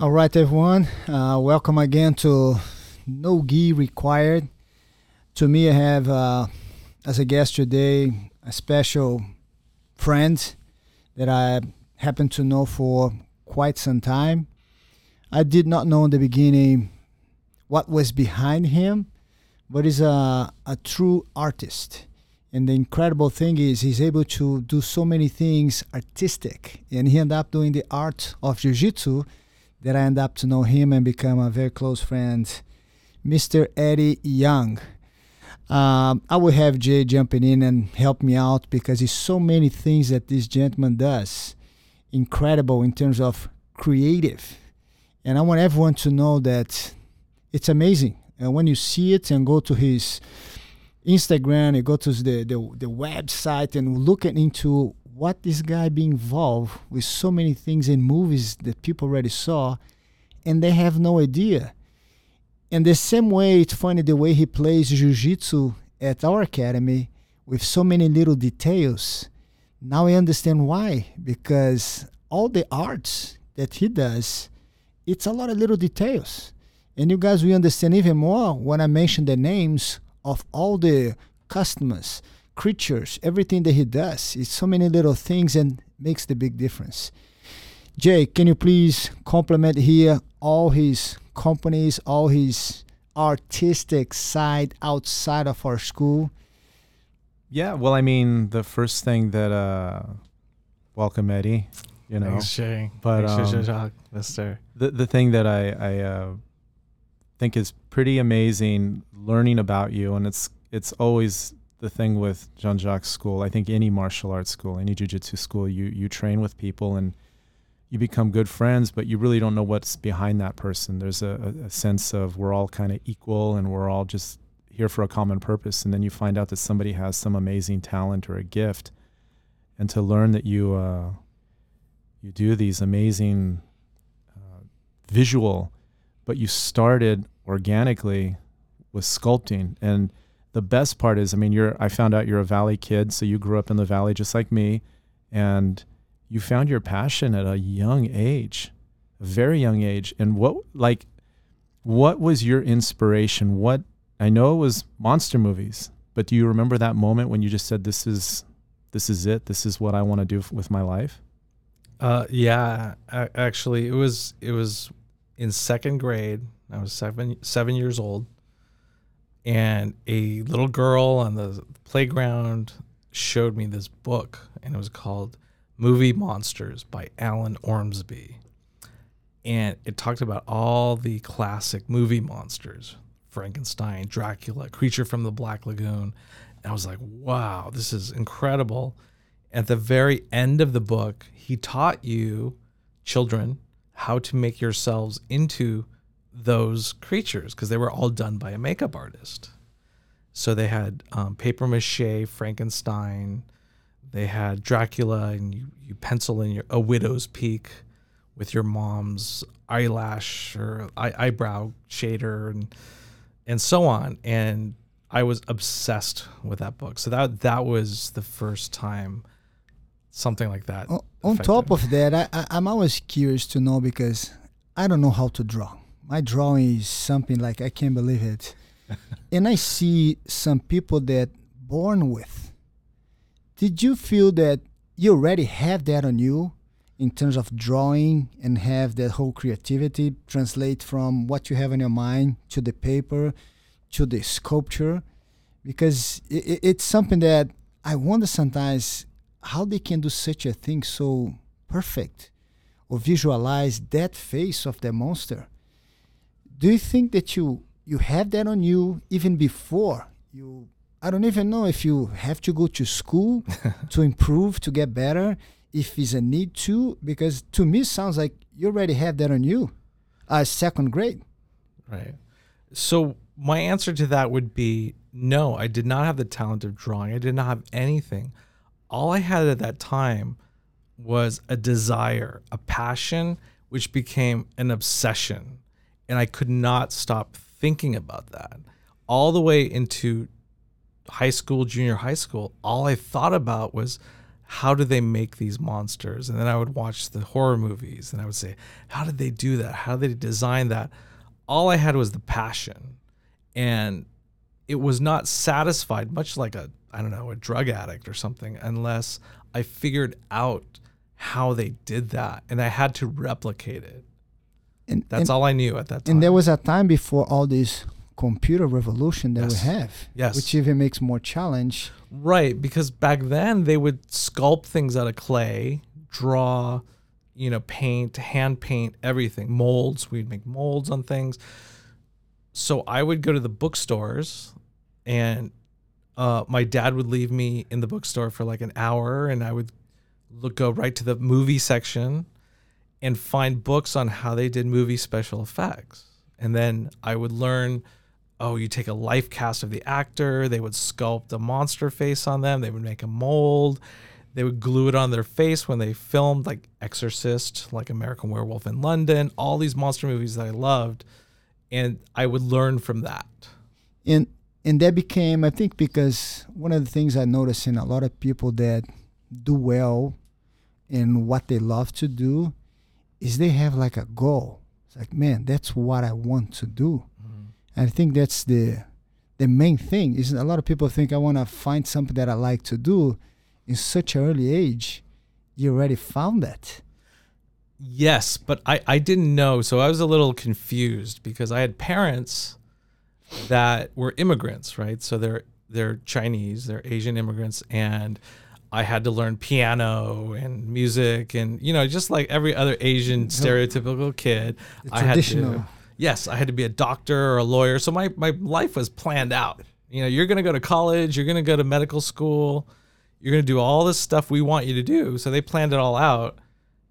All right, everyone. Uh, welcome again to No Gi Required. To me, I have uh, as a guest today a special friend that I happen to know for quite some time. I did not know in the beginning what was behind him, but he's a, a true artist. And the incredible thing is he's able to do so many things artistic. And he ended up doing the art of jiu-jitsu that I end up to know him and become a very close friend, Mr. Eddie Young. Um, I will have Jay jumping in and help me out because it's so many things that this gentleman does. Incredible in terms of creative. And I want everyone to know that it's amazing. And when you see it and go to his Instagram and go to the, the, the website and look into what this guy be involved with so many things in movies that people already saw and they have no idea. And the same way, it's funny the way he plays jiu-jitsu at our academy with so many little details. Now I understand why, because all the arts that he does, it's a lot of little details. And you guys will understand even more when I mention the names of all the customers, creatures, everything that he does. It's so many little things and makes the big difference. Jay, can you please compliment here all his companies, all his artistic side outside of our school? Yeah, well, I mean, the first thing that uh, welcome Eddie, you know, Thanks, Jay. But, Thanks, um, Jacques, Mister. the the thing that I I uh, think is pretty amazing learning about you, and it's it's always the thing with Jean Jacques School. I think any martial arts school, any jiu-jitsu school, you you train with people and you become good friends, but you really don't know what's behind that person. There's a, a- a sense of we're all kind of equal and we're all just here for a common purpose, and then you find out that somebody has some amazing talent or a gift, and to learn that you uh, you do these amazing uh, visual, but you started organically with sculpting and the best part is i mean you're i found out you're a valley kid so you grew up in the valley just like me and you found your passion at a young age a very young age. And what like what was your inspiration? What i know it was monster movies but do you remember that moment when you just said this is this is it. This is what i want to do f- with my life Uh, yeah, a- actually, it was it was in second grade. I was seven seven years old, and a little girl on the playground showed me this book, and it was called "Movie Monsters" by Alan Ormsby, and it talked about all the classic movie monsters: Frankenstein, Dracula, Creature from the Black Lagoon. And I was like, "Wow, this is incredible." at the very end of the book, he taught you, children, how to make yourselves into those creatures because they were all done by a makeup artist. So they had um, paper mache, Frankenstein, they had Dracula, and you, you pencil in your a widow's peak with your mom's eyelash or eye, eyebrow shader and and so on. And I was obsessed with that book. So that that was the first time something like that. O- on top me. of that, I, I'm always curious to know because I don't know how to draw. My drawing is something like I can't believe it. and I see some people that born with. Did you feel that you already have that on you in terms of drawing and have that whole creativity translate from what you have in your mind to the paper to the sculpture? Because i i- it's something that I wonder sometimes how they can do such a thing so perfect or visualize that face of the monster do you think that you you have that on you even before you i don't even know if you have to go to school to improve to get better if it's a need to because to me it sounds like you already have that on you uh second grade Right. So my answer to that would be no, I did not have the talent of drawing. I did not have anything. All I had at that time was a desire, a passion, which became an obsession. And I could not stop thinking about that. All the way into high school, junior high school, all I thought about was how do they make these monsters? And then I would watch the horror movies and I would say, how did they do that? How did they design that? All I had was the passion. And it was not satisfied, much like a, I don't know, a drug addict or something, unless I figured out how they did that. And I had to replicate it. And, That's and, all I knew at that time. and there was a time before all this computer revolution that Yes. we have, Yes. which even makes more challenge. Right, because back then they would sculpt things out of clay, draw, you know, paint, hand paint, everything, molds. We'd make molds on things. So I would go to the bookstores, and uh, my dad would leave me in the bookstore for like an hour, and I would look go right to the movie section and find books on how they did movie special effects, and then I would learn oh, you take a life cast of the actor, they would sculpt a monster face on them, they would make a mold, they would glue it on their face when they filmed like Exorcist, like American Werewolf in London, all these monster movies that I loved. And I would learn from that. and and that became i think because one of the things i noticed in a lot of people that do well in what they love to do is they have like a goal it's like man that's what i want to do and i think that's the the main thing is a lot of people think i want to find something that i like to do in such an early age you already found that Yes, but I, I didn't know. So I was a little confused because I had parents that were immigrants, right? So they're they're Chinese, they're Asian immigrants, and I had to learn piano and music and you know, just like every other Asian stereotypical kid. The I had to Yes, I had to be a doctor or a lawyer. So my, my life was planned out. You know, you're gonna go to college, you're gonna go to medical school, you're gonna do all this stuff we want you to do. So they planned it all out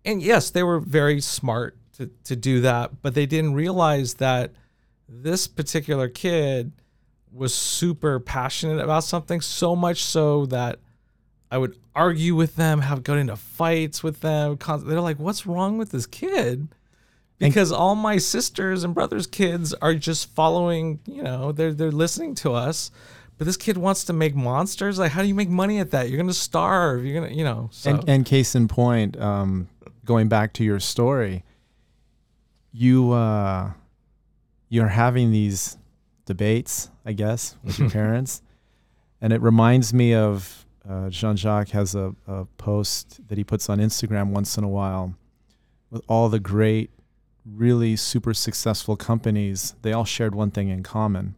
and yes, they were very smart to, to do that, but they didn't realize that this particular kid was super passionate about something, so much so that I would argue with them, have got into fights with them. They're like, "What's wrong with this kid?" Because all my sisters and brothers' kids are just following. You know, they're they're listening to us. But this kid wants to make monsters. Like, how do you make money at that? You're gonna starve. You're gonna, you know. So. And, and case in point, um, going back to your story, you uh, you're having these debates, I guess, with your parents, and it reminds me of uh, Jean Jacques has a, a post that he puts on Instagram once in a while with all the great, really super successful companies. They all shared one thing in common: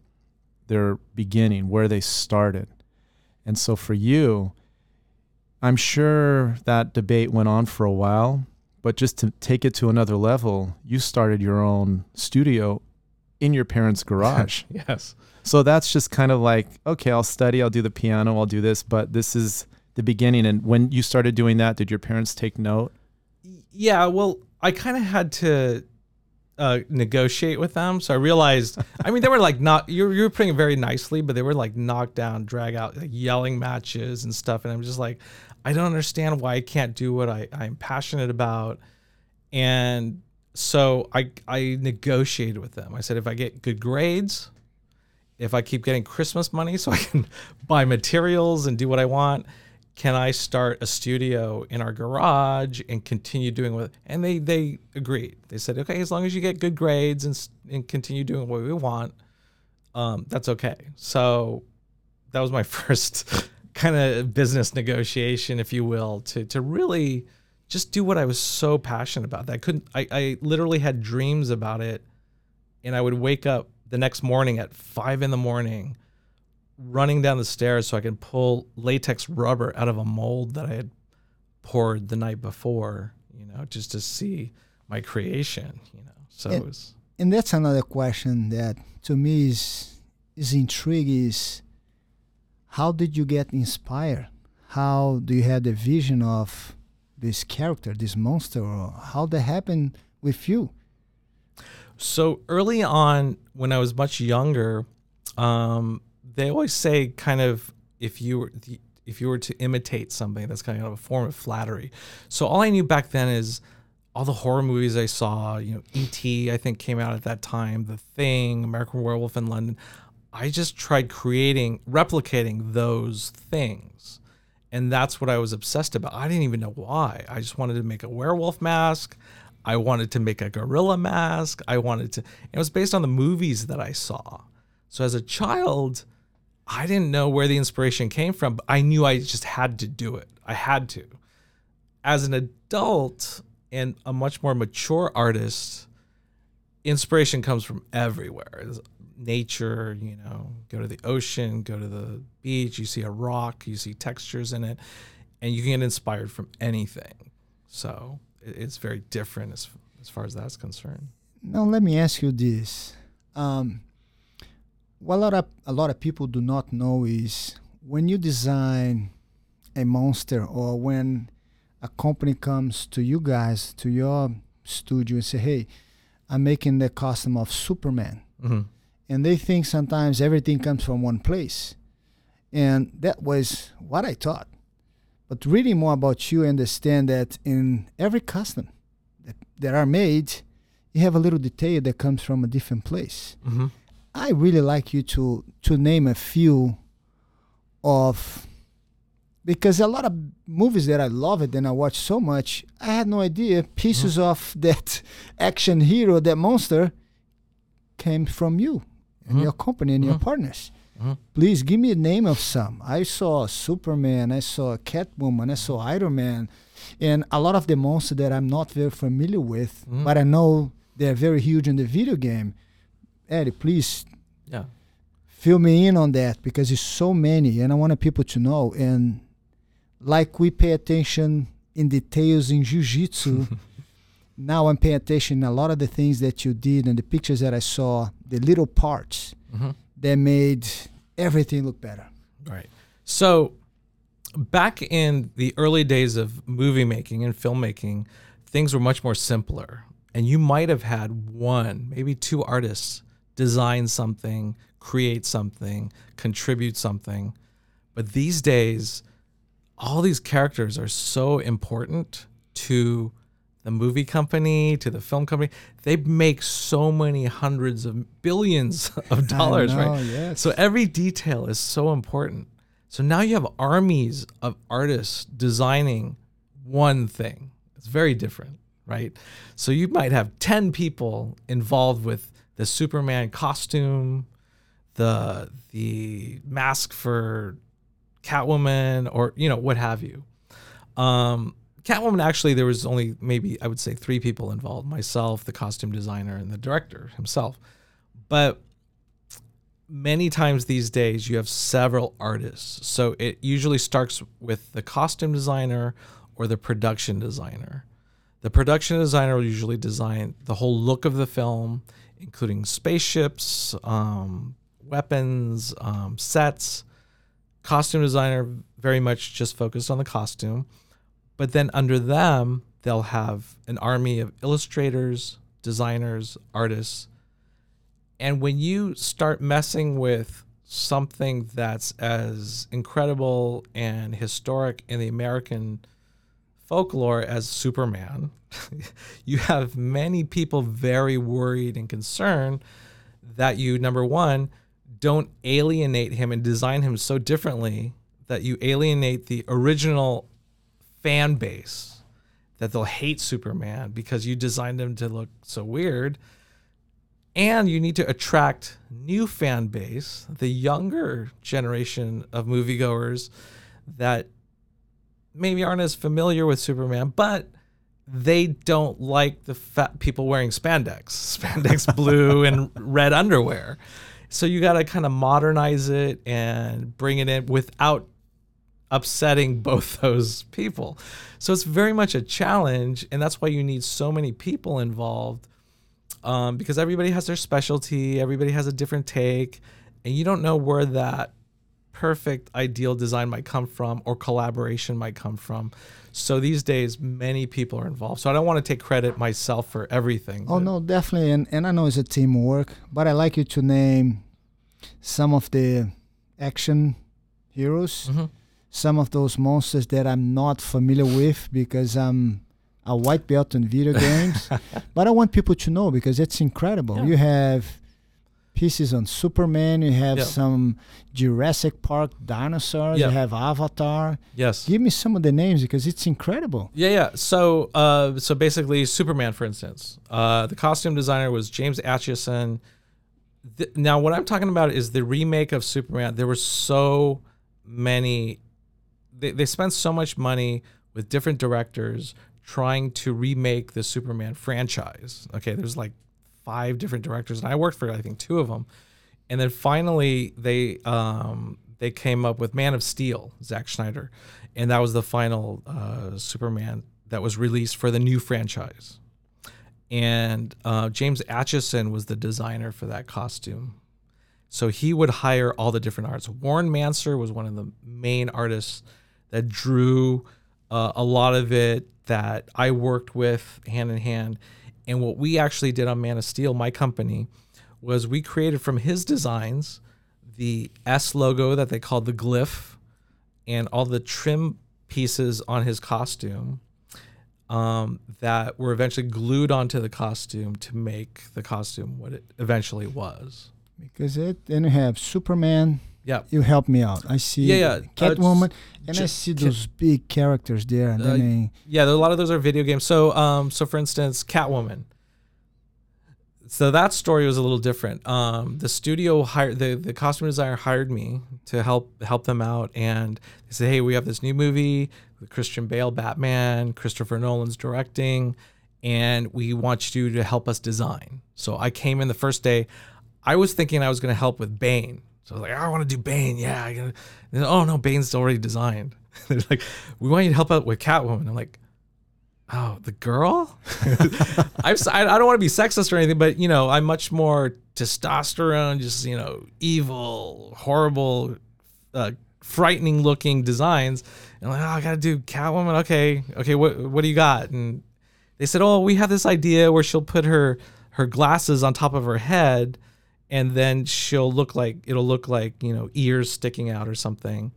their beginning, where they started, and so for you. I'm sure that debate went on for a while, but just to take it to another level, you started your own studio in your parents' garage. yes. so that's just kind of like, okay, I'll study, I'll do the piano, I'll do this, but this is the beginning. And when you started doing that, did your parents take note? Yeah, well, I kind of had to uh, negotiate with them. So I realized, I mean, they were like not, you're, you're putting it very nicely, but they were like knocked down, drag out, like yelling matches and stuff. And I'm just like, I don't understand why I can't do what I, I'm passionate about. And so I, I negotiated with them. I said, if I get good grades, if I keep getting Christmas money so I can buy materials and do what I want, can I start a studio in our garage and continue doing what? And they they agreed. They said, okay, as long as you get good grades and and continue doing what we want, um, that's okay. So that was my first kind of business negotiation, if you will, to to really just do what I was so passionate about. That I couldn't. I, I literally had dreams about it, and I would wake up the next morning at five in the morning running down the stairs so I could pull latex rubber out of a mold that I had poured the night before, you know, just to see my creation, you know. So it And- was and that's another question that to me is is intriguing is how did you get inspired how do you have the vision of this character this monster or how that happened with you so early on when I was much younger, um, they always say kind of if you were if you were to imitate something, that's kind of a form of flattery. So all I knew back then is all the horror movies I saw, you know, E.T. I think came out at that time, The Thing, American Werewolf in London. I just tried creating, replicating those things. And that's what I was obsessed about. I didn't even know why. I just wanted to make a werewolf mask. I wanted to make a gorilla mask. I wanted to, it was based on the movies that I saw. So as a child, I didn't know where the inspiration came from, but I knew I just had to do it. I had to. As an adult and a much more mature artist, inspiration comes from everywhere. Nature, you know, go to the ocean, go to the beach, you see a rock, you see textures in it, and you can get inspired from anything. So it's very different as, as far as that's concerned. Now, let me ask you this. Um, what a lot, of, a lot of people do not know is when you design a monster or when a company comes to you guys, to your studio and say, hey, I'm making the costume of Superman. Mm-hmm. And they think sometimes everything comes from one place. And that was what I thought. But reading more about you, I understand that in every custom that, that are made, you have a little detail that comes from a different place. Mm-hmm. I really like you to to name a few of because a lot of movies that I love it and I watch so much, I had no idea pieces mm-hmm. of that action hero, that monster, came from you and mm-hmm. your company and mm-hmm. your partners. Mm-hmm. Please give me a name of some. I saw Superman, I saw Catwoman, I saw Iron Man, and a lot of the monsters that I'm not very familiar with, mm-hmm. but I know they're very huge in the video game. Eddie, please yeah. fill me in on that because it's so many and I want people to know. And like we pay attention in details in jiu-jitsu, now I'm paying attention a lot of the things that you did and the pictures that I saw, the little parts mm-hmm. that made everything look better. Right. So back in the early days of movie making and filmmaking, things were much more simpler. And you might have had one, maybe two artists design something, create something, contribute something. But these days, all these characters are so important to the movie company, to the film company. They make so many hundreds of billions of dollars, know, right? Yes. So every detail is so important. So now you have armies of artists designing one thing. It's very different, right? So you might have 10 people involved with the Superman costume, the the mask for Catwoman, or you know what have you. Um, Catwoman actually there was only maybe I would say three people involved: myself, the costume designer, and the director himself. But many times these days you have several artists, so it usually starts with the costume designer or the production designer. The production designer will usually design the whole look of the film including spaceships, um, weapons, um, sets. Costume designer very much just focused on the costume. But then under them, they'll have an army of illustrators, designers, artists. And when you start messing with something that's as incredible and historic in the American folklore as Superman, you have many people very worried and concerned that you, number one, don't alienate him and design him so differently that you alienate the original fan base that they'll hate Superman because you designed him to look so weird. And you need to attract new fan base, the younger generation of moviegoers that maybe aren't as familiar with Superman, but they don't like the fat people wearing spandex, spandex blue and red underwear. So you got to kind of modernize it and bring it in without upsetting both those people. So it's very much a challenge, and that's why you need so many people involved um, because everybody has their specialty, everybody has a different take, and you don't know where that perfect ideal design might come from or collaboration might come from. So these days, many people are involved. So I don't want to take credit myself for everything. Oh no, definitely, and and I know it's a teamwork, but I like you to name some of the action heroes, mm-hmm. Some of those monsters that I'm not familiar with because I'm a white belt in video games. but I want people to know because it's incredible. Yeah. You have pieces on Superman. You have some Jurassic Park dinosaurs. You have Avatar. Yes. Give me some of the names because it's incredible. Yeah, yeah. So, uh, so basically, Superman, for instance, uh, the costume designer was James Acheson. Th- now, what I'm talking about is the remake of Superman. There were so many. They they spent so much money with different directors trying to remake the Superman franchise. Okay, there's like five different directors, and I worked for I think two of them. And then finally, they um, they came up with Man of Steel, Zack Snyder, and that was the final uh, Superman that was released for the new franchise. And uh, James Acheson was the designer for that costume, so he would hire all the different artists. Warren Manser was one of the main artists that drew uh, a lot of it that I worked with hand in hand. And what we actually did on Man of Steel, my company, was we created from his designs the S logo that they called the glyph and all the trim pieces on his costume um, that were eventually glued onto the costume to make the costume what it eventually was. Because it you have Superman. Yeah. You help me out. I see Yeah, yeah. Uh, Catwoman, and I see those big characters there. And Uh, then I- Yeah, a lot of those are video games. So, um, so for instance, Catwoman. So that story was a little different. Um, the studio hired the the costume designer hired me to help help them out, and they said, "Hey, we have this new movie with Christian Bale, Batman. Christopher Nolan's directing, and we want you to help us design." So I came in the first day. I was thinking I was going to help with Bane. So I was like, I want to do Bane. Yeah. I gotta. Oh no, Bane's already designed. They're like, we want you to help out with Catwoman. I'm like, oh, the girl? I I don't want to be sexist or anything, but you know, I'm much more testosterone, just you know, evil, horrible, uh, frightening looking designs. And I'm like, oh, I gotta do Catwoman. Okay, okay, what what do you got? And they said, oh, we have this idea where she'll put her her glasses on top of her head, and then she'll look like it'll look like you know ears sticking out or something.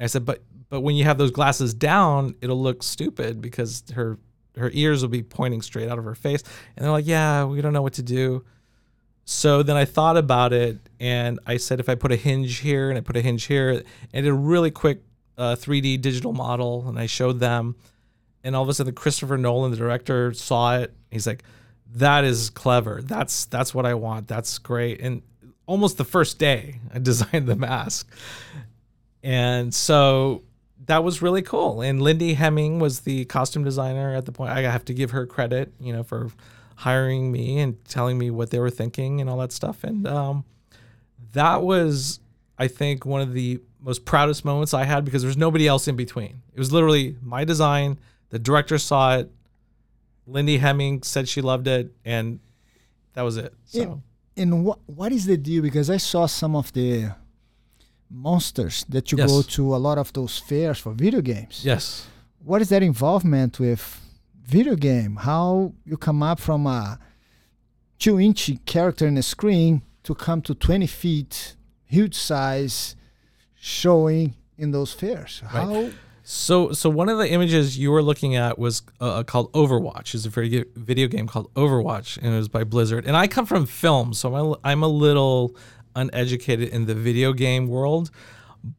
I said, but but when you have those glasses down, it'll look stupid because her her ears will be pointing straight out of her face. And they're like, yeah, we don't know what to do. So then I thought about it and I said, if I put a hinge here and I put a hinge here, and a really quick uh, 3D digital model and I showed them. And all of a sudden, Christopher Nolan, the director, saw it. He's like, that is clever. That's that's what I want. That's great. And almost the first day, I designed the mask. And so that was really cool. And Lindy Hemming was the costume designer at the point. I have to give her credit, you know, for hiring me and telling me what they were thinking and all that stuff. And um, that was, I think, one of the most proudest moments I had because there's nobody else in between. It was literally my design. The director saw it. Lindy Hemming said she loved it, and that was it. So and what what is the deal? Because I saw some of the monsters that you Yes. go to a lot of those fairs for video games. yes, What is that involvement with video game? How you come up from a two inch character in the screen to come to twenty feet, huge size, showing in those fairs? How So, so one of the images you were looking at was uh, called Overwatch. It's a very video game called Overwatch, and it was by Blizzard. And I come from film, so I'm a, I'm a little uneducated in the video game world,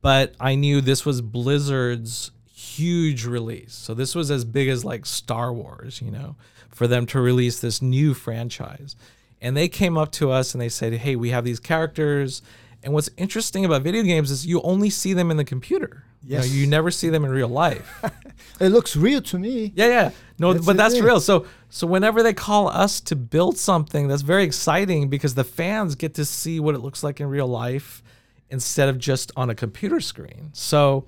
but I knew this was Blizzard's huge release. So this was as big as like Star Wars, you know, for them to release this new franchise. And they came up to us and they said, "Hey, we have these characters." And what's interesting about video games is you only see them in the computer. You know, you never see them in real life. it looks real to me. Yeah, yeah. No, That's but that's real. So so whenever they call us to build something, that's very exciting because the fans get to see what it looks like in real life instead of just on a computer screen. So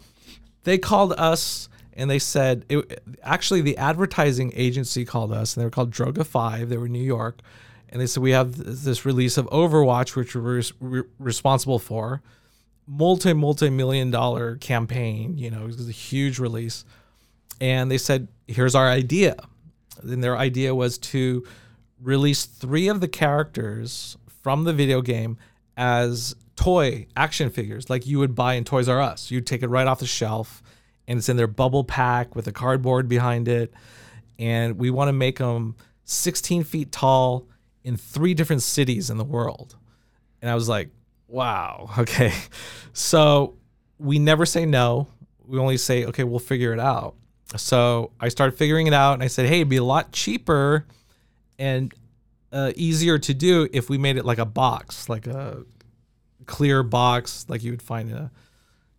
they called us and they said it, actually the advertising agency called us and they were called Droga 5. They were in New York. And they said we have this release of Overwatch which we're re- responsible for. Multi multi million dollar campaign, you know, it was a huge release and they said, "Here's our idea." And their idea was to release three of the characters from the video game as toy action figures, like you would buy in Toys R Us. You'd take it right off the shelf, and it's in their bubble pack with a cardboard behind it. And we want to make them 16 feet tall in three different cities in the world And I was like, wow, okay. So we never say no. We only say, okay, we'll figure it out. So I started figuring it out and I said, hey, it'd be a lot cheaper and uh, easier to do if we made it like a box, like a clear box, like you would find in a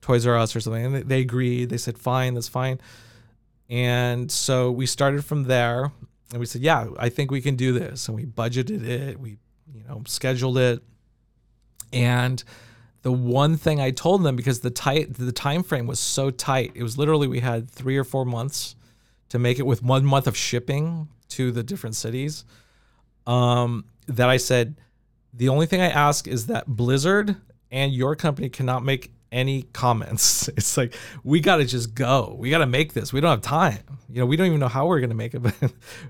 Toys R Us or something. And they, they agreed. They said, fine, that's fine. And so we started from there and we said, yeah, I think we can do this. And we budgeted it, we, you know, scheduled it. And the one thing I told them because the tight the time frame was so tight, it was literally we had three or four months to make it with one month of shipping to the different cities. Um, that I said, the only thing I ask is that Blizzard and your company cannot make any comments. It's like we got to just go. We got to make this. We don't have time. You know, we don't even know how we're going to make it, but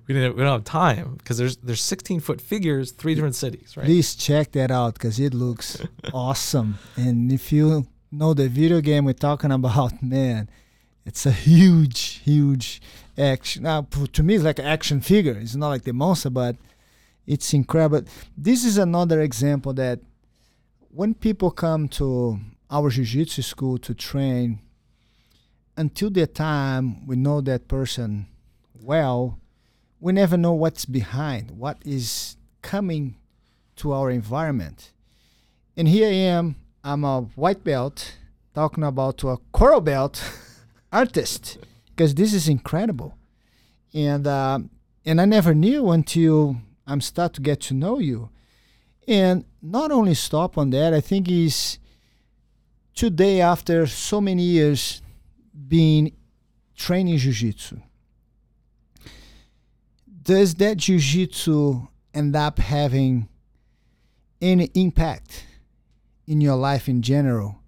we don't, we don't have time because there's there's 16 foot figures, three different cities, right? Please check that out because it looks awesome. And if you know the video game we're talking about, man, it's a huge, huge action. Uh, now, to me, it's like an action figure. It's not like the monster, but it's incredible. This is another example that when people come to our jiu-jitsu school to train, until the time we know that person well, we never know what's behind, what is coming to our environment. And here I am, I'm a white belt talking about to a coral belt artist because this is incredible. And uh, and I never knew until I'm start to get to know you. And not only stop on that, I think is today after so many years being training jiu-jitsu does that jiu-jitsu end up having any impact in your life in general?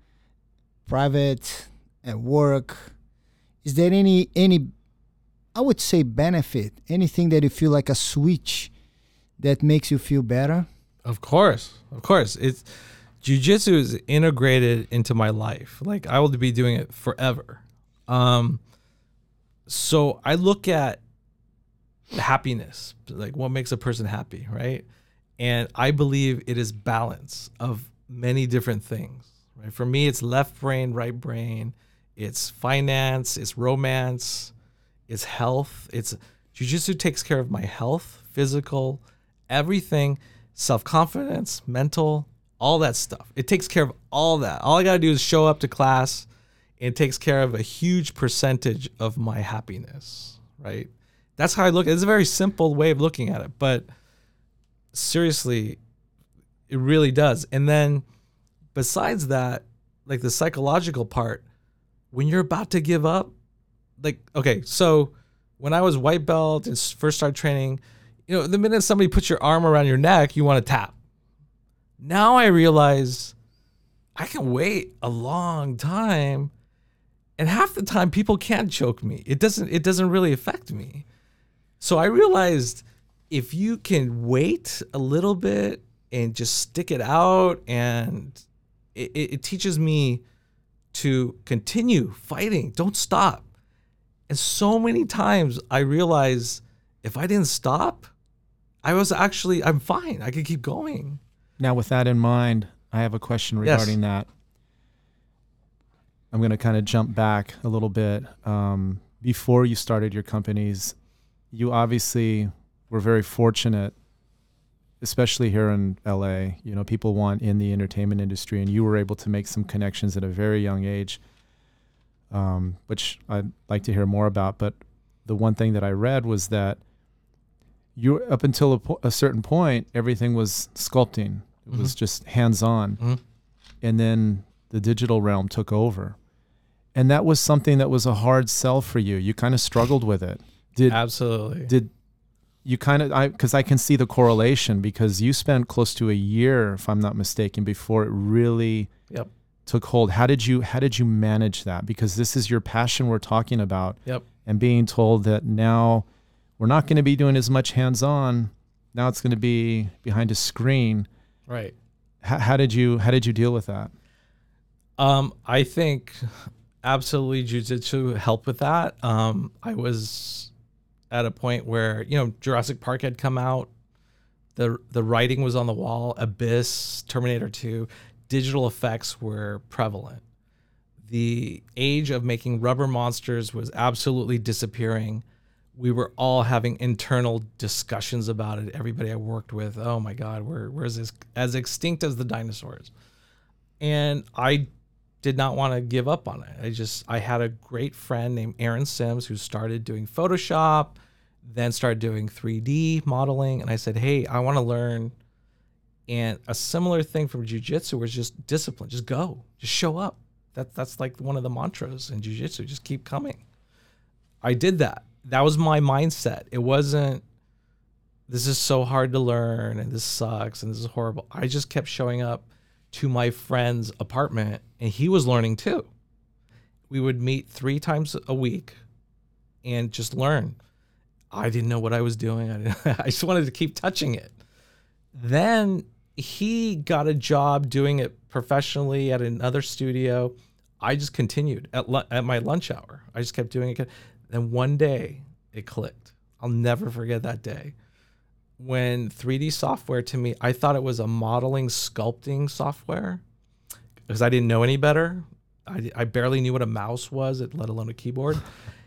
Private at work? Is there any any i would say benefit anything that you feel like a switch that makes you feel better? Of course, of course. It's jujitsu is integrated into my life. Like I will be doing it forever. Um, so I look at happiness, like what makes a person happy, right? And I believe it is balance of many different things. Right? For me, it's left brain, right brain. It's finance. It's romance. It's health. It's jujitsu takes care of my health, physical, everything, self confidence, mental, all that stuff. It takes care of all that. All I got to do is show up to class. and It takes care of a huge percentage of my happiness, right? That's how I look. It's a very simple way of looking at it, but seriously, it really does. And then besides that, like the psychological part, when you're about to give up, like, okay, so when I was white belt and first started training, you know, the minute somebody puts your arm around your neck, you want to tap. Now I realize I can wait a long time and half the time people can't choke me. It doesn't it doesn't really affect me. So I realized if you can wait a little bit and just stick it out and it, it, teaches me to continue fighting. Don't stop. And so many times I realize if I didn't stop, I was actually I'm fine. I could keep going. Now, with that in mind, I have a question Yes. regarding that. I'm going to kind of jump back a little bit. Um, before you started your companies, you obviously were very fortunate, especially here in LA. You know, people want in the entertainment industry, and you were able to make some connections at a very young age, um, which I'd like to hear more about. But the one thing that I read was that you, up until a, po- a certain point, everything was sculpting. It was just hands on. Mhm. And then the digital realm took over. And that was something that was a hard sell for you. You kind of struggled with it. Did Absolutely. did you kind of I because I can see the correlation because you spent close to a year, if I'm not mistaken, before it really Yep. took hold. How did you how did you manage that? Because this is your passion we're talking about. Yep. And being told that now we're not going to be doing as much hands on. Now it's going to be behind a screen. Right. How, how did you how did you deal with that? Um, I think absolutely jujitsu helped with that. Um, I was at a point where you know Jurassic Park had come out. the the writing was on the wall. Abyss, Terminator 2, digital effects were prevalent. The age of making rubber monsters was absolutely disappearing. We were all having internal discussions about it. Everybody I worked with, oh my God, we're, we're as, as extinct as the dinosaurs. And I did not want to give up on it. I just I had a great friend named Aaron Sims who started doing Photoshop, then started doing 3D modeling, and I said, "Hey, I want to learn." And a similar thing from jujitsu was just discipline. Just go. Just show up. That that's like one of the mantras in jujitsu. Just keep coming. I did that. That was my mindset. It wasn't this is so hard to learn and this sucks and this is horrible. I just kept showing up to my friend's apartment and he was learning too. We would meet three times a week and just learn. I didn't know what I was doing. I, I just wanted to keep touching it. Then he got a job doing it professionally at another studio. I just continued at, at my lunch hour. I just kept doing it. Then one day it clicked. I'll never forget that day when 3D software to me, I thought it was a modeling sculpting software because I didn't know any better. I, I barely knew what a mouse was, let alone a keyboard.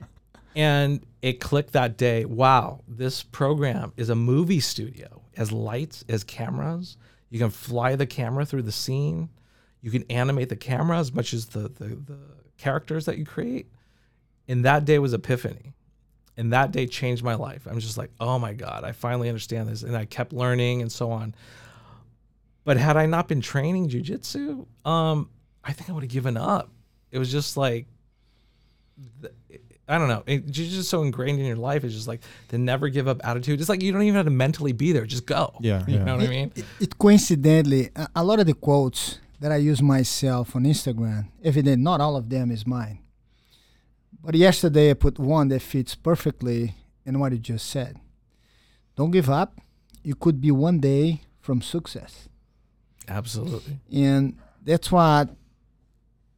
and it clicked that day. Wow, this program is a movie studio. As lights, as cameras. You can fly the camera through the scene. You can animate the camera as much as the, the, the characters that you create. And that day was epiphany and that day changed my life. I'm just like, oh my God, I finally understand this. And I kept learning and so on. But had I not been training jujitsu, um, I think I would have given up. It was just like, I don't know. It's just so ingrained in your life. It's just like the never give up attitude. It's like you don't even have to mentally be there. Just go. Yeah. You yeah. know what I mean? It, it, coincidentally, a lot of the quotes that I use myself on Instagram, evidently not all of them is mine. But yesterday I put one that fits perfectly in what you just said. Don't give up. You could be one day from success. Absolutely. And that's what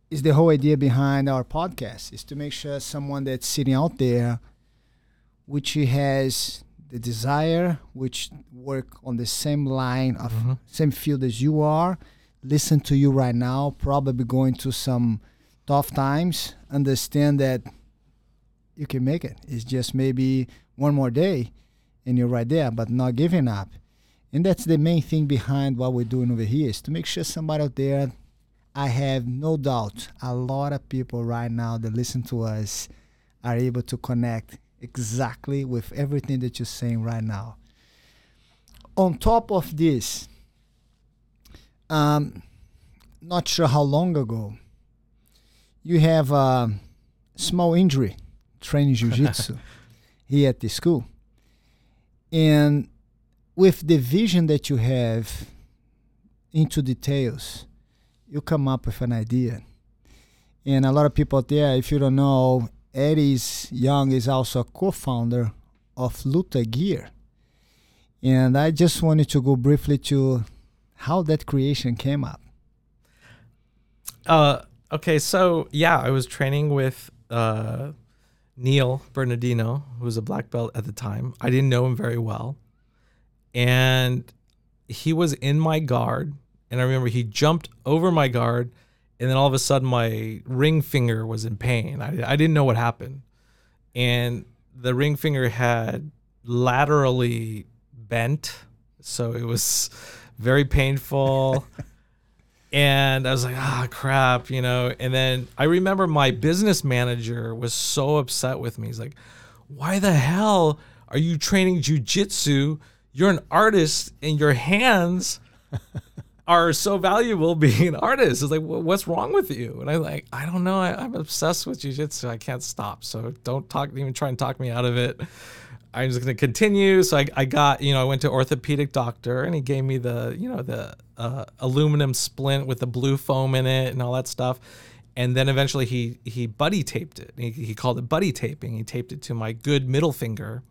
is the whole idea behind our podcast is to make sure someone that's sitting out there which has the desire which work on the same line of mm-hmm. same field as you are listen to you right now probably going to some tough times, understand that you can make it. It's just maybe one more day and you're right there, but not giving up. And that's the main thing behind what we're doing over here is to make sure somebody out there, I have no doubt, a lot of people right now that listen to us are able to connect exactly with everything that you're saying right now. On top of this, um, not sure how long ago, you have a small injury training jiu-jitsu here at the school. And with the vision that you have into details you come up with an idea. And a lot of people out there if you don't know Eddie's Young is also a co-founder of Luta Gear. And I just wanted to go briefly to how that creation came up. Uh Okay, so yeah, I was training with uh, Neil Bernardino, who was a black belt at the time. I didn't know him very well, and he was in my guard, and I remember he jumped over my guard, and then all of a sudden my ring finger was in pain. I, I didn't know what happened, and the ring finger had laterally bent, so it was very painful. And I was like, ah, oh, crap, you know. And then I remember my business manager was so upset with me. He's like, why the hell are you training jujitsu? You're an artist and your hands are so valuable being an artist. It's like, what's wrong with you? And I'm like, I don't know. I, am obsessed with jujitsu. I can't stop. So don't talk, even try and talk me out of it. I'm just going to continue. So I, I got, you know, I went to orthopedic doctor and he gave me the, you know, the uh, aluminum splint with the blue foam in it and all that stuff. And then eventually he he buddy taped it. He, he called it buddy taping. He taped it to my good middle finger.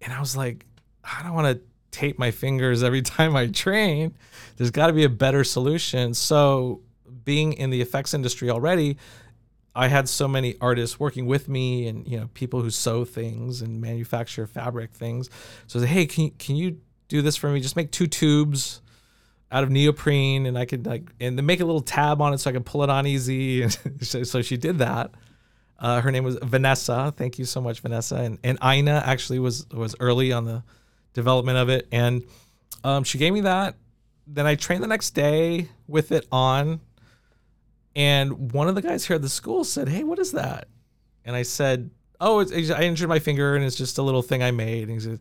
And I was like, I don't want to tape my fingers every time I train. There's got to be a better solution. So being in the effects industry already, I had so many artists working with me and you know people who sew things and manufacture fabric things. So I said, hey, can you, can you do this for me? Just make two tubes out of neoprene, and I could like and then make a little tab on it so I could pull it on easy. so, so she did that. Uh, her name was Vanessa. Thank you so much, Vanessa. And and Ina actually was was early on the development of it, and um, she gave me that. Then I trained the next day with it on, and one of the guys here at the school said, "Hey, what is that?" And I said, "Oh, it's, I injured my finger, and it's just a little thing I made." And he said,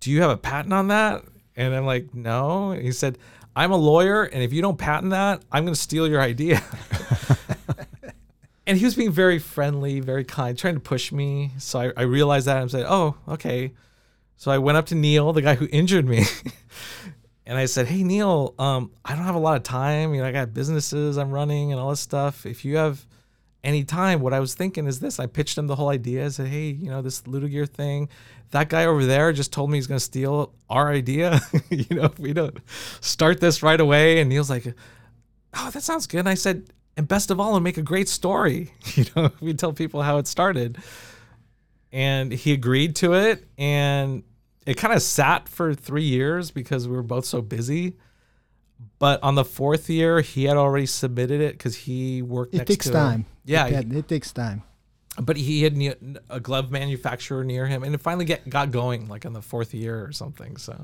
"Do you have a patent on that?" And I'm like, "No." And he said, "I'm a lawyer, and if you don't patent that, I'm going to steal your idea." and he was being very friendly, very kind, trying to push me. So I, I realized that and said, "Oh, okay." So I went up to Neil, the guy who injured me, and I said, "Hey Neil, um, I don't have a lot of time. You know, I got businesses I'm running and all this stuff. If you have any time, what I was thinking is this: I pitched him the whole idea. I said, "Hey, you know, this Luta gear thing. That guy over there just told me he's going to steal our idea. you know, if we don't start this right away." And Neil's like, "Oh, that sounds good." And I said, "And best of all, and make a great story. You know, we tell people how it started." And he agreed to it, and it kind of sat for three years because we were both so busy. But on the fourth year, he had already submitted it because he worked. It next takes to, time. Yeah, it, it, it takes time. But he had a glove manufacturer near him, and it finally get got going like on the fourth year or something. So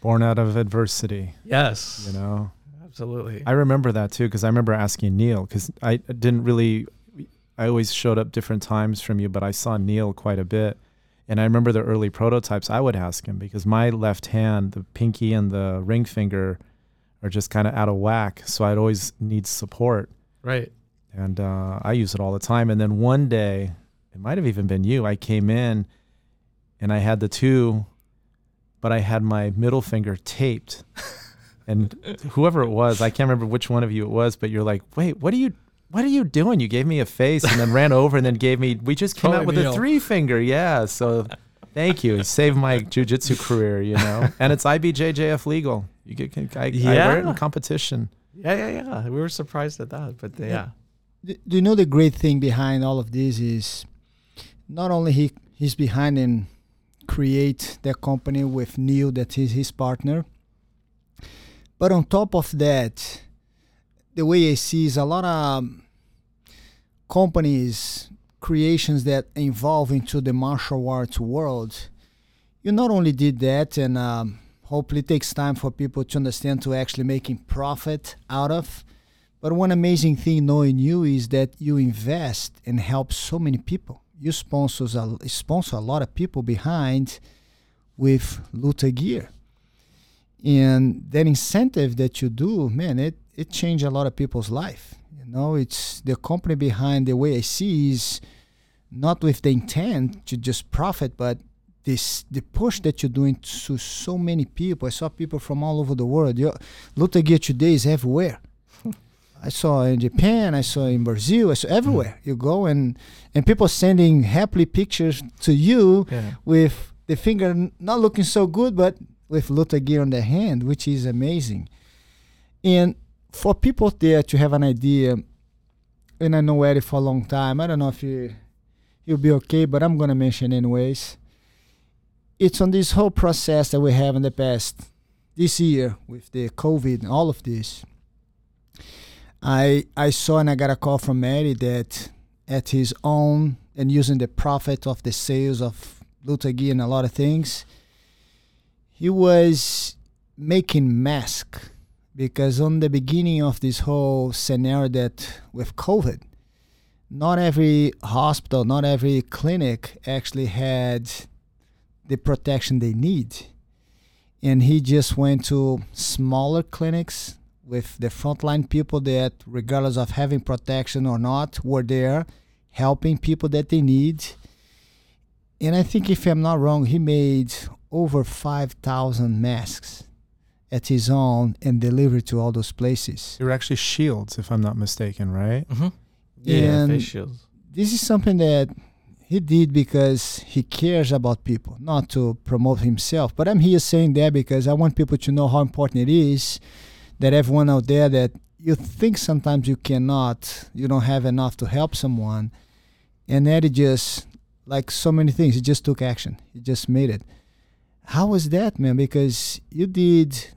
Born out of adversity, yes, you know. absolutely. I remember that too because I remember asking Neil because I didn't really. I always showed up different times from you, but I saw Neil quite a bit. And I remember the early prototypes. I would ask him because my left hand, the pinky and the ring finger, are just kind of out of whack. So I'd always need support, right. and uh, I use it all the time. And then one day, it might have even been you. I came in, and I had the two, but I had my middle finger taped. and whoever it was, I can't remember which one of you it was, but you're like, wait, what are you? What are you doing? You gave me a face and then ran over and then gave me. We just came Probably out with Neil. a three finger. Yeah. So thank you. It saved my jujitsu career, you know. And it's IBJJF legal. You get, I, I wear it Yeah. in competition. Yeah, yeah, yeah. We were surprised at that, but yeah, Do do you know the great thing behind all of this is not only he he's behind and create that company with Neil that is his partner, but on top of that, the way I see is a lot of companies creations that involve into the martial arts world. You not only did that, and um, hopefully it takes time for people to understand to actually making profit out of. But one amazing thing knowing you is that you invest and help so many people. You sponsors a, sponsor a lot of people behind with Luta gear. And that incentive that you do, man, it, it changed a lot of people's life. Know, it's the company behind the way I see is not with the intent to just profit, but this the push that you're doing to so many people. I saw people from all over the world. Your Luta gear today is everywhere. I saw in Japan, I saw in Brazil, I saw hmm. everywhere. You go and and people sending happily pictures to you yeah. with the finger not looking so good, but with Luta gear on their hand, which is amazing. And for people there to have an idea, and I know Eddie for a long time. I don't know if you you'll be okay, but I'm gonna mention anyways. It's on this whole process that we have in the past this year with the COVID and all of this. I I saw and I got a call from Eddie that at his own and using the profit of the sales of Luta gear and a lot of things, he was making mask because on the beginning of this whole scenario that with COVID, not every hospital, not every clinic actually had the protection they need. And he just went to smaller clinics with the frontline people that, regardless of having protection or not, were there helping people that they need. And I think, if I'm not wrong, he made over 5,000 masks at his own and delivered to all those places. They were actually shields, if I'm not mistaken, right? Mm-hmm. Yeah, And- face shields. This is something that he did because he cares about people, not to promote himself. But I'm here saying that because I want people to know how important it is that everyone out there that you think sometimes you cannot, you don't have enough to help someone. And Eddie just, like so many things, he just took action. He just made it. How was that, man? Because you did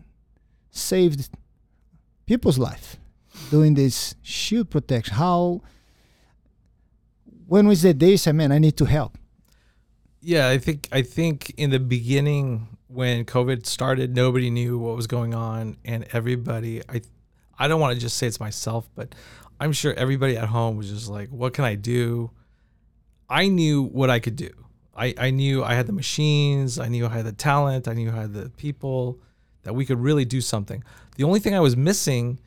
saved people's life doing this shield protection. How? When was the day said, "Man, I need to help"? Yeah, I think I think in the beginning when COVID started, nobody knew what was going on, and everybody. I I don't want to just say it's myself, but I'm sure everybody at home was just like, "What can I do?" I knew what I could do. I, I knew I had the machines, I knew I had the talent, I knew I had the people that we could really do something. The only thing I was missing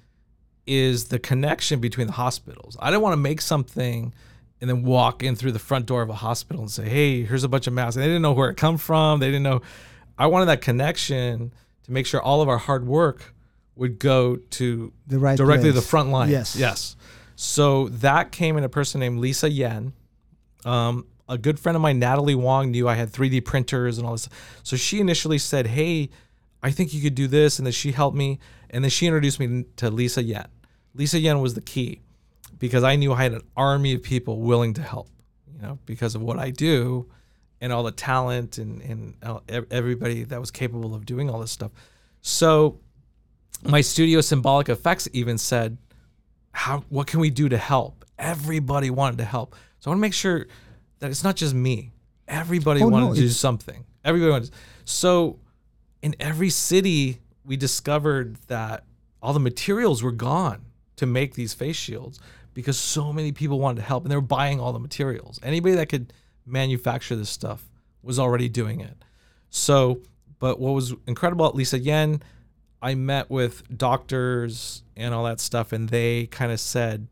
is the connection between the hospitals. I didn't want to make something and then walk in through the front door of a hospital and say, "Hey, here's a bunch of masks." And they didn't know where it come from. They didn't know. I wanted that connection to make sure all of our hard work would go to The right directly to place. the front line. Yes. Yes. So that came in a person named Lisa Yen. Um, a good friend of mine, Natalie Wong, knew I had 3D printers and all this. So she initially said, Hey, I think you could do this. And then she helped me. And then she introduced me to Lisa Yen. Lisa Yen was the key because I knew I had an army of people willing to help, you know, because of what I do and all the talent and, and uh, everybody that was capable of doing all this stuff. So my studio Symbolic Effects even said, how what can we do to help? Everybody wanted to help. So I want to make sure that it's not just me. Everybody Oh, wanted no, to do something. Everybody wanted. To, So in every city, we discovered that all the materials were gone to make these face shields because so many people wanted to help and they were buying all the materials. Anybody that could manufacture this stuff was already doing it. So, but what was incredible at Lisa Yen, I met with doctors and all that stuff, and they kind of said,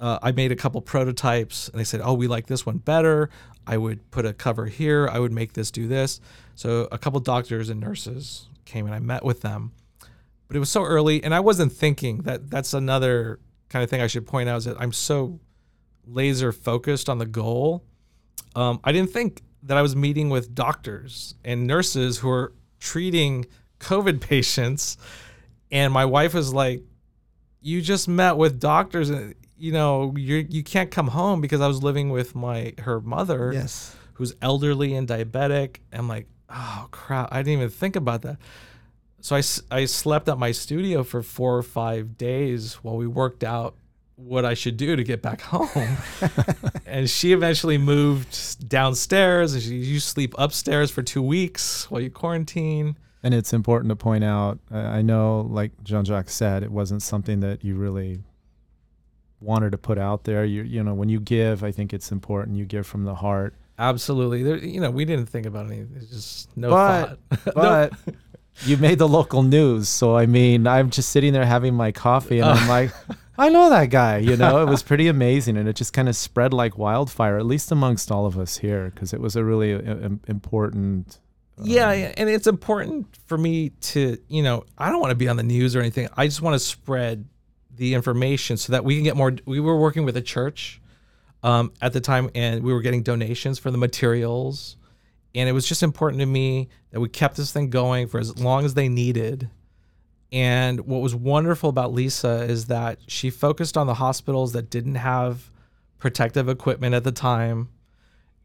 uh, I made a couple prototypes, and they said, "Oh, we like this one better. I would put a cover here. I would make this do this." So a couple doctors and nurses came, and I met with them, but it was so early, and I wasn't thinking that. That's another kind of thing I should point out is that I'm so laser focused on the goal. Um, I didn't think that I was meeting with doctors and nurses who are treating COVID patients, and my wife was like, "You just met with doctors, and you know you you can't come home because I was living with my her mother, Yes. who's elderly and diabetic." I'm like, "Oh crap! I didn't even think about that." So I, I slept at my studio for four or five days while we worked out what I should do to get back home. and she eventually moved downstairs and she you sleep upstairs for two weeks while you quarantine. And it's important to point out. I know, like Jean Jacques said, it wasn't something that you really wanted to put out there. You you know, when you give, I think it's important. You give from the heart. Absolutely. There, you know, we didn't think about anything. It's just no But- thought. But you made the local news, so I mean, I'm just sitting there having my coffee, and I'm like, I know that guy. You know, it was pretty amazing, and it just kind of spread like wildfire, at least amongst all of us here, because it was a really uh, im- important. yeah, um, yeah, and it's important for me to, you know, I don't want to be on the news or anything. I just want to spread the information so that we can get more. We were working with a church um, at the time, and we were getting donations for the materials, and it was just important to me that we kept this thing going for as long as they needed. And what was wonderful about Lisa is that she focused on the hospitals that didn't have protective equipment at the time.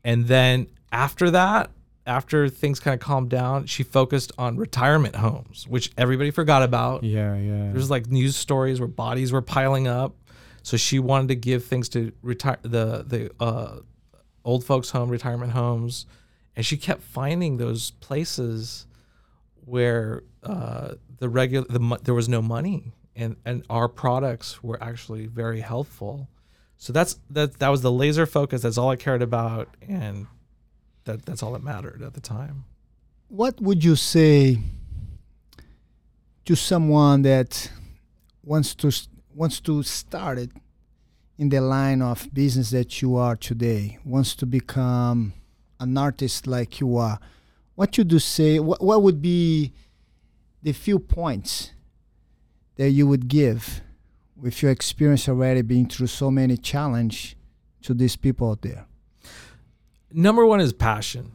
And then after that, after things kind of calmed down, she focused on retirement homes, which everybody forgot about. Yeah, yeah. There's like news stories where bodies were piling up. So she wanted to give things to retire the the uh, old folks home, retirement homes, and she kept finding those places where uh, the regular the there was no money, and and our products were actually very helpful. So that's that that was the laser focus. That's all I cared about, and that that's all that mattered at the time. What would you say to someone that wants to wants to start it in the line of business that you are today, wants to become an artist like you are? What you do say? What what would be the few points that you would give with your experience already being through so many challenge to these people out there? number one is passion.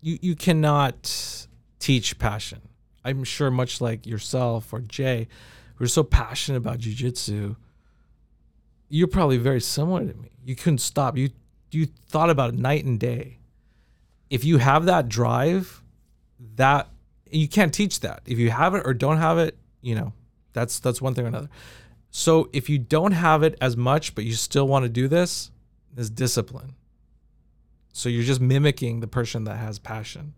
You you cannot teach passion. I'm sure much like yourself or Jay, who are so passionate about jujitsu, you're probably very similar to me. You couldn't stop. You you thought about it night and day. If you have that drive, that you can't teach that. If you have it or don't have it, you know, that's that's one thing or another. So if you don't have it as much, but you still want to do this, is discipline. So you're just mimicking the person that has passion,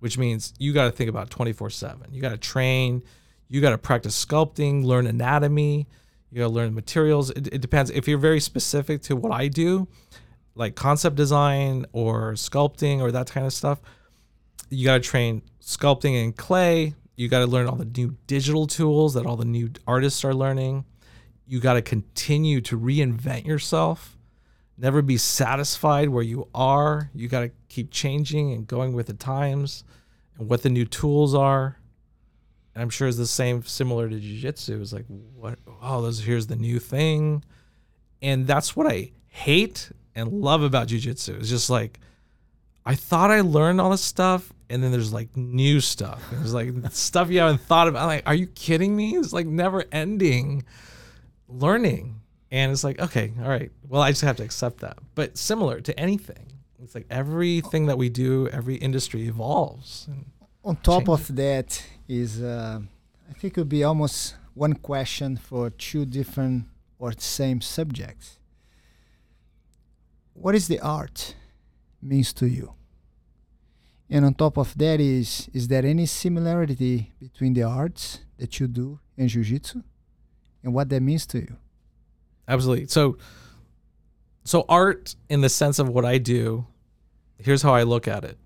which means you got to think about 24 7. You got to train, you got to practice sculpting, learn anatomy, you got to learn materials. It, it depends. If you're very specific to what I do, like concept design or sculpting or that kind of stuff, you got to train sculpting in clay. You got to learn all the new digital tools that all the new artists are learning. You got to continue to reinvent yourself. Never be satisfied where you are. You got to keep changing and going with the times and what the new tools are. I'm sure it's the same, similar to jujitsu. It's like, what? Oh, this, here's the new thing. And that's what I hate and love about jujitsu. It's just like, I thought I learned all this stuff, and then there's like new stuff. There's like stuff you haven't thought about. I'm like, are you kidding me? It's like never ending learning. And it's like, okay, all right. Well, I just have to accept that. But similar to anything, it's like everything that we do, every industry evolves. And On top changes. of that is, uh, I think it would be almost one question for two different or same subjects. What is the art means to you? And on top of that is, is there any similarity between the arts that you do in jiu-jitsu and what that means to you? Absolutely. So so art in the sense of what I do, here's how I look at it.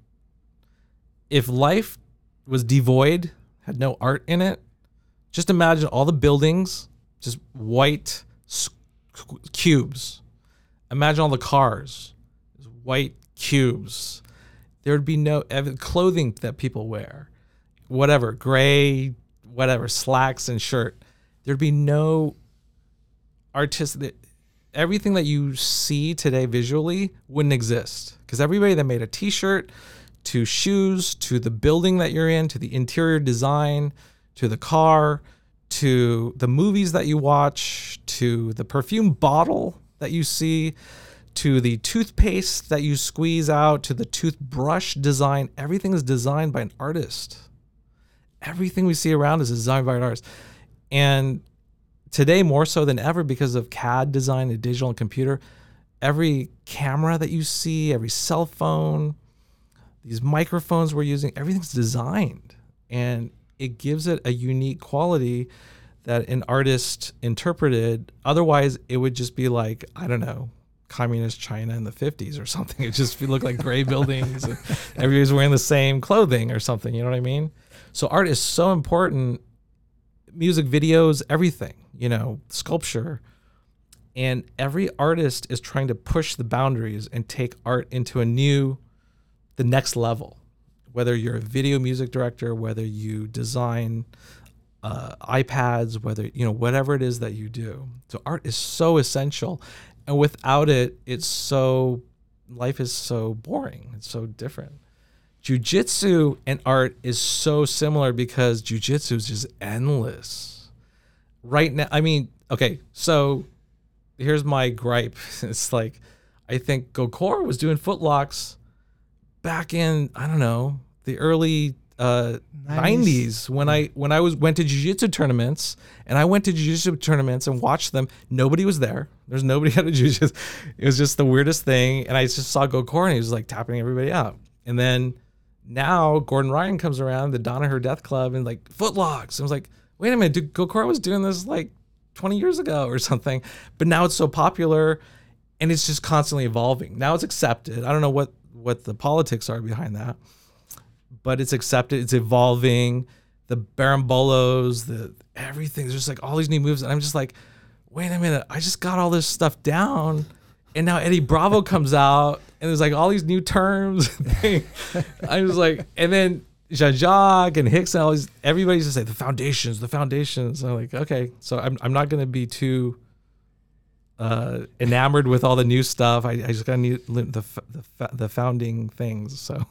If life was devoid, had no art in it, just imagine all the buildings, just white cubes. Imagine all the cars, white cubes. There would be no ev- clothing that people wear, whatever, gray, whatever, slacks and shirt. There'd be no artistic everything that you see today visually wouldn't exist because everybody that made a t-shirt to shoes to the building that you're in to the interior design to the car to the movies that you watch to the perfume bottle that you see to the toothpaste that you squeeze out to the toothbrush design everything is designed by an artist everything we see around us is designed by an artist and today more so than ever because of CAD design and digital and computer. Every camera that you see, every cell phone, these microphones we're using, everything's designed and it gives it a unique quality that an artist interpreted. Otherwise, it would just be like, I don't know, communist China in the 50s or something. It just look like gray buildings everybody's wearing the same clothing or something. You know what I mean? So art is so important music videos, everything, you know, sculpture. And every artist is trying to push the boundaries and take art into a new, the next level. Whether you're a video music director, whether you design uh, iPads, whether, you know, whatever it is that you do. So art is so essential. And without it, it's so, life is so boring. It's so different jujitsu and art is so similar because jujitsu is just endless. Right now, I mean, okay, so here's my gripe. It's like I think Gokor was doing footlocks back in I don't know the early uh, 90s when I when I was went to jiu-jitsu tournaments and I went to jiu-jitsu tournaments and watched them. Nobody was there. There's nobody at a jiu-jitsu. It was just the weirdest thing. And I just saw Gokor and he was like tapping everybody out. And then now Gordon Ryan comes around, the Danaher Death Club, and like footlocks. I was like, wait a minute, dude, Gokor was doing this like 20 years ago or something. But now it's so popular and it's just constantly evolving. Now it's accepted. I don't know what what the politics are behind that, but it's accepted. It's evolving. The berimbolos, the everything. There's just like all these new moves, and I'm just like, wait a minute, I just got all this stuff down, and now Eddie Bravo comes out, and there's like all these new terms. I was like, and then Jean Jacques and Hicks and all these, everybody's just like the foundations, the foundations. I'm like, okay, so I'm I'm not gonna be too uh, enamored with all the new stuff. I, I just gotta need the the, the founding things. So,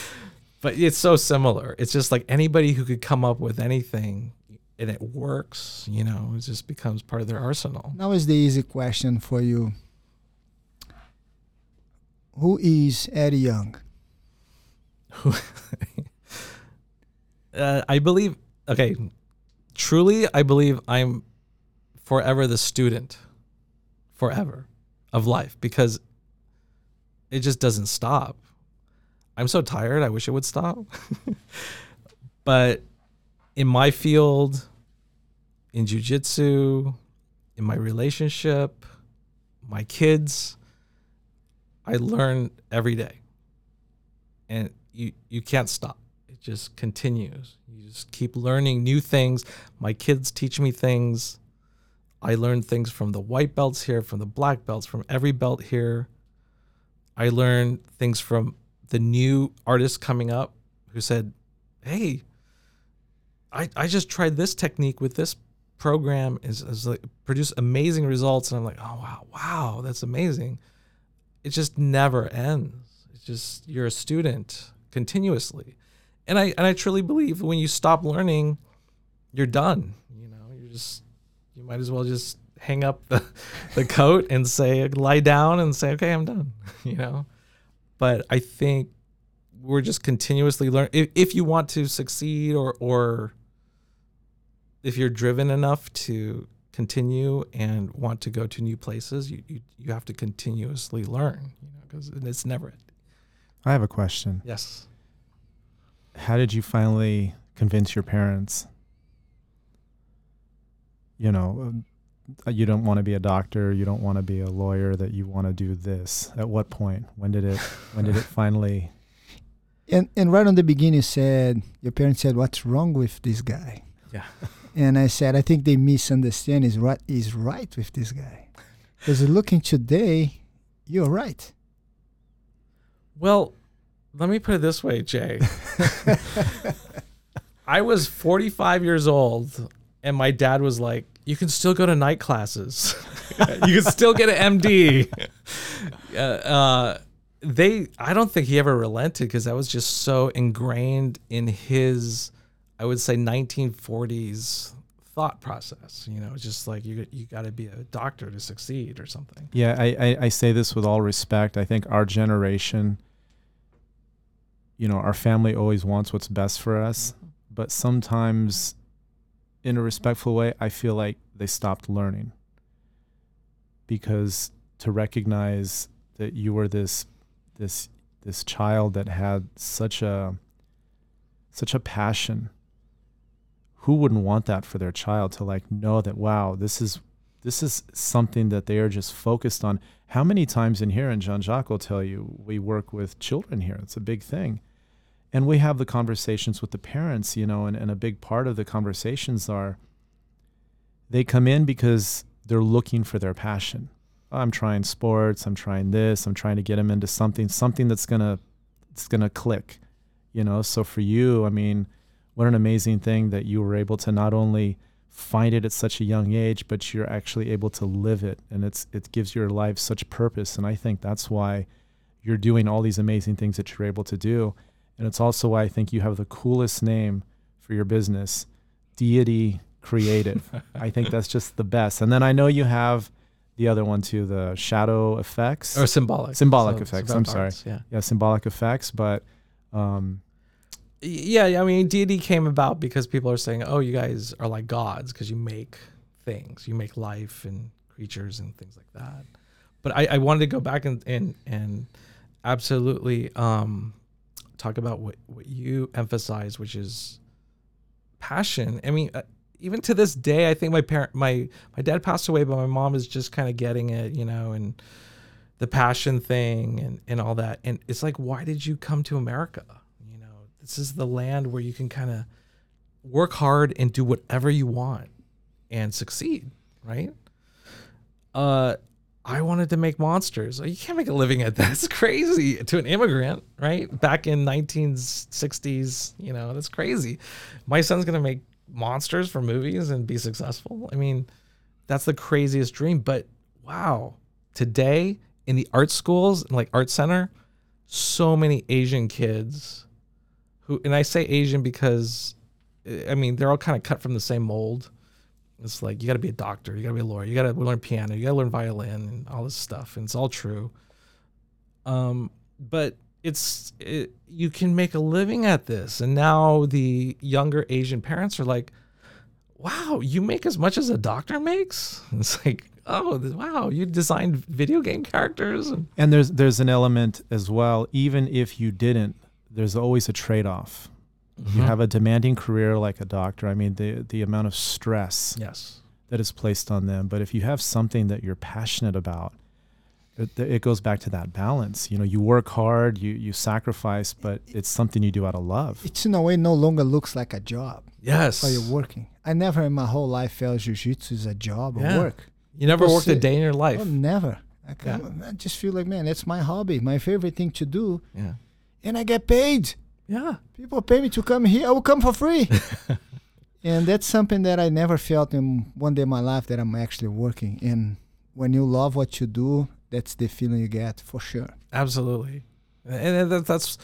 but it's so similar. It's just like anybody who could come up with anything and it works. You know, it just becomes part of their arsenal. Now is the easy question for you. Who is Eddie Young? uh, I believe. Okay, truly, I believe I'm forever the student, forever, of life because it just doesn't stop. I'm so tired. I wish it would stop. but in my field, in jujitsu, in my relationship, my kids, I learn every day. And you you can't stop. It just continues. You just keep learning new things. My kids teach me things. I learned things from the white belts here, from the black belts, from every belt here. I learned things from the new artists coming up who said, "Hey, I, I just tried this technique with this program. Is, is like produce amazing results. And i'm like oh wow wow that's amazing. It just never ends. It's just you're a student continuously. And i and i truly believe when you stop learning you're done you know? You're just you might as well just hang up the, the coat and say lie down and say okay i'm done you know but i think we're just continuously learning if, if you want to succeed or or if you're driven enough to continue and want to go to new places, you you, you have to continuously learn, you know, because it's never. I have a question. Yes. How did you finally convince your parents? You know, uh, you don't want to be a doctor, you don't want to be a lawyer, that you want to do this. At what point? When did it? When did it finally? And and right on the beginning, you said your parents said, "What's wrong with this guy?" Yeah. And I said, I think they misunderstand is what is right with this guy. Because looking today, you're right. Well, let me put it this way, Jay. I was 45 years old, and my dad was like, "You can still go to night classes. you can still get an MD." uh, uh, they, I don't think he ever relented because that was just so ingrained in his I would say 1940s thought process. You know, just like you you got to be a doctor to succeed or something. Yeah, I, I, I say this with all respect. I think our generation, you know, our family always wants what's best for us, mm-hmm. but sometimes, in a respectful way, I feel like they stopped learning. Because to recognize that you were this this this child that had such a such a passion who wouldn't want that for their child to like know that wow this is this is something that they are just focused on? How many times in here and jean-jacques will tell you we work with children here. It's a big thing and we have the conversations with the parents you know and, and a big part of the conversations are they come in because they're looking for their passion i'm trying sports i'm trying this i'm trying to get them into something something that's gonna it's gonna click you know so for you i mean what an amazing thing that you were able to not only find it at such a young age, but you're actually able to live it, and it's it gives your life such purpose. And I think that's why you're doing all these amazing things that you're able to do. And it's also why I think you have the coolest name for your business, Deity Creative. I think that's just the best. And then I know you have the other one too, the shadow effects or symbolic symbolic so, effects. I'm sorry. Yeah, yeah, symbolic effects. But um, yeah, I mean, deity came about because people are saying, "Oh, you guys are like gods because you make things, you make life and creatures and things like that." But I, I wanted to go back and and and absolutely um, talk about what what you emphasize, which is passion. I mean, uh, even to this day, I think my parent, my my dad passed away, but my mom is just kind of getting it, you know, and the passion thing and and all that. And it's like, why did you come to America? You know, this is the land where you can kind of work hard and do whatever you want and succeed, right? Uh, I wanted to make monsters. You can't make a living at that. It's crazy to an immigrant, right? Back in 1960s, you know, that's crazy. My son's gonna make monsters for movies and be successful. I mean, that's the craziest dream. But wow, today in the art schools, like art center, so many Asian kids who and I say Asian because I mean they're all kind of cut from the same mold. It's like you got to be a doctor, you got to be a lawyer, you got to learn piano, you got to learn violin and all this stuff, and it's all true. Um, but it's it, you can make a living at this and now the younger asian parents are like wow you make as much as a doctor makes it's like oh wow you designed video game characters and there's there's an element as well. Even if you didn't, there's always a trade-off. You mm-hmm. have a demanding career like a doctor. I mean, the the amount of stress yes that is placed on them. But if you have something that you're passionate about, it, it goes back to that balance. You know, you work hard, you you sacrifice, but it's something you do out of love. It's in a way no longer looks like a job yes while you're working. I never in my whole life felt jiu-jitsu is a job or work. you never People worked a day in your life Oh, never. I, Yeah. I just feel like, man, that's my hobby, my favorite thing to do, yeah and I get paid. Yeah People pay me to come here. I will come for free. and that's something that I never felt in one day in my life that I'm actually working. And when you love what you do, that's the feeling you get for sure. Absolutely, and that's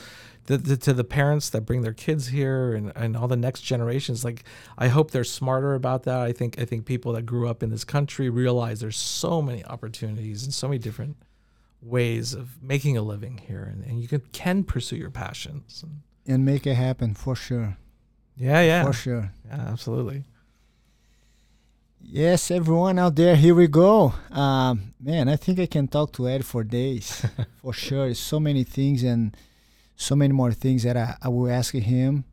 the, the, to the parents that bring their kids here and, and all the next generations. Like, I hope they're smarter about that. I think I think people that grew up in this country realize there's so many opportunities and so many different ways of making a living here, and, and you can can pursue your passions. And And make it happen for sure. yeah, yeah, For sure. yeah, absolutely. Yes, everyone out there, here we go. Um, man, I think I can talk to Ed for days, for sure. So many things and so many more things that I, I will ask him.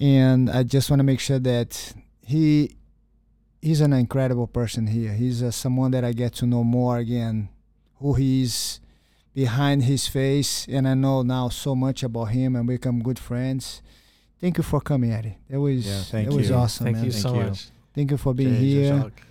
And I just want to make sure that he he's an incredible person here. He's uh, someone that I get to know more again, who he is behind his face. And I know now so much about him and become good friends. Thank you for coming, Eddie. That was Yeah, thank that was awesome, Thank man. you Thank so you. much. Thank you for being Jay, here. Jacques.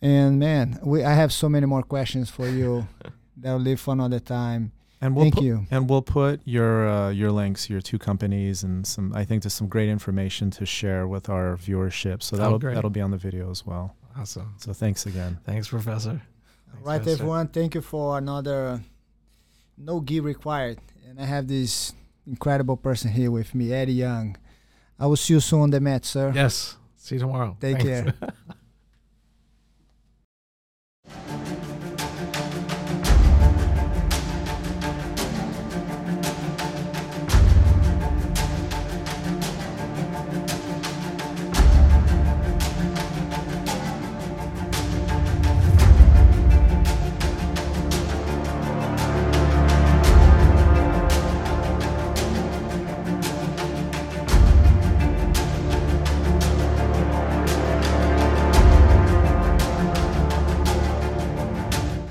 And man, we I have so many more questions for you that will leave for another time. And we'll Thank put, you. And we'll put your uh, your links, your two companies, and some. I think there's some great information to share with our viewership. So Oh, that'll great. that'll be on the video as well. Awesome. So thanks again. Thanks, Professor. All Thanks, right, Professor. everyone. Thank you for another no gi required. And I have this incredible person here with me, Eddie Young. I will see you soon on the mat, sir. Yes. See you tomorrow. Take Thanks. care.